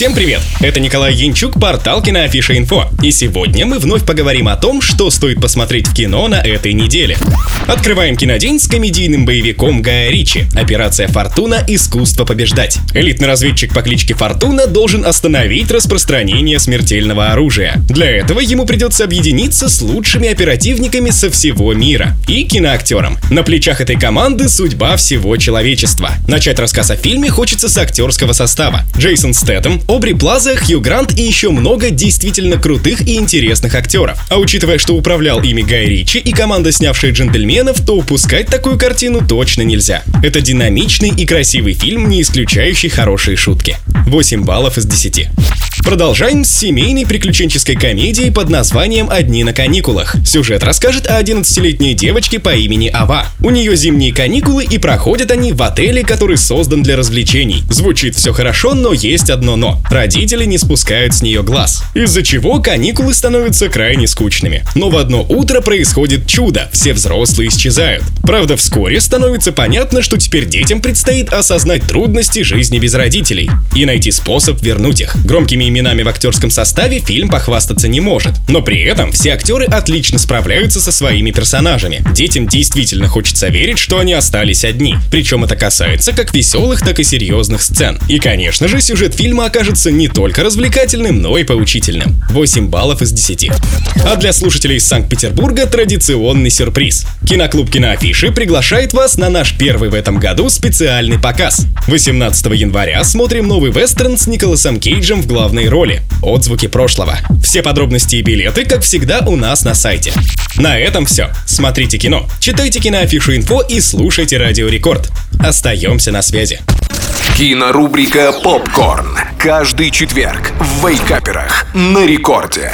Всем привет! Это Николай Янчук, портал Киноафиша Инфо. И сегодня мы вновь поговорим о том, что стоит посмотреть в кино на этой неделе. Открываем кинодень с комедийным боевиком Гая Ричи «Операция Фортуна. Искусство побеждать». Элитный разведчик по кличке Фортуна должен остановить распространение смертельного оружия. Для этого ему придется объединиться с лучшими оперативниками со всего мира и киноактером. На плечах этой команды судьба всего человечества. Начать рассказ о фильме хочется с актерского состава. Джейсон Стэттем, Обри Плаза, Хью Грант и еще много действительно крутых и интересных актеров. А учитывая, что управлял ими Гай Ричи и команда, снявшая «Джентльменов», то упускать такую картину точно нельзя. Это динамичный и красивый фильм, не исключающий хорошие шутки. 8 баллов из 10. Продолжаем с семейной приключенческой комедией под названием «Одни на каникулах». Сюжет расскажет о 11-летней девочке по имени Ава. У нее зимние каникулы и проходят они в отеле, который создан для развлечений. Звучит все хорошо, но есть одно «но». Родители не спускают с нее глаз. Из-за чего каникулы становятся крайне скучными. Но в одно утро происходит чудо, все взрослые исчезают. Правда, вскоре становится понятно, что теперь детям предстоит осознать трудности жизни без родителей и найти способ вернуть их. Громкими именами в актерском составе фильм похвастаться не может. Но при этом все актеры отлично справляются со своими персонажами. Детям действительно хочется верить, что они остались одни. Причем это касается как веселых, так и серьезных сцен. И, конечно же, сюжет фильма окажется не только развлекательным, но и поучительным. 8 баллов из 10. А для слушателей из Санкт-Петербурга традиционный сюрприз. Киноклуб Киноафиши приглашает вас на наш первый в этом году специальный показ. 18 января смотрим новый вестерн с Николасом Кейджем в главной главной роли. Отзвуки прошлого. Все подробности и билеты, как всегда, у нас на сайте. На этом все. Смотрите кино, читайте киноафишу инфо и слушайте Радио Рекорд. Остаемся на связи. Кинорубрика «Попкорн». Каждый четверг в Вейкаперах на рекорде.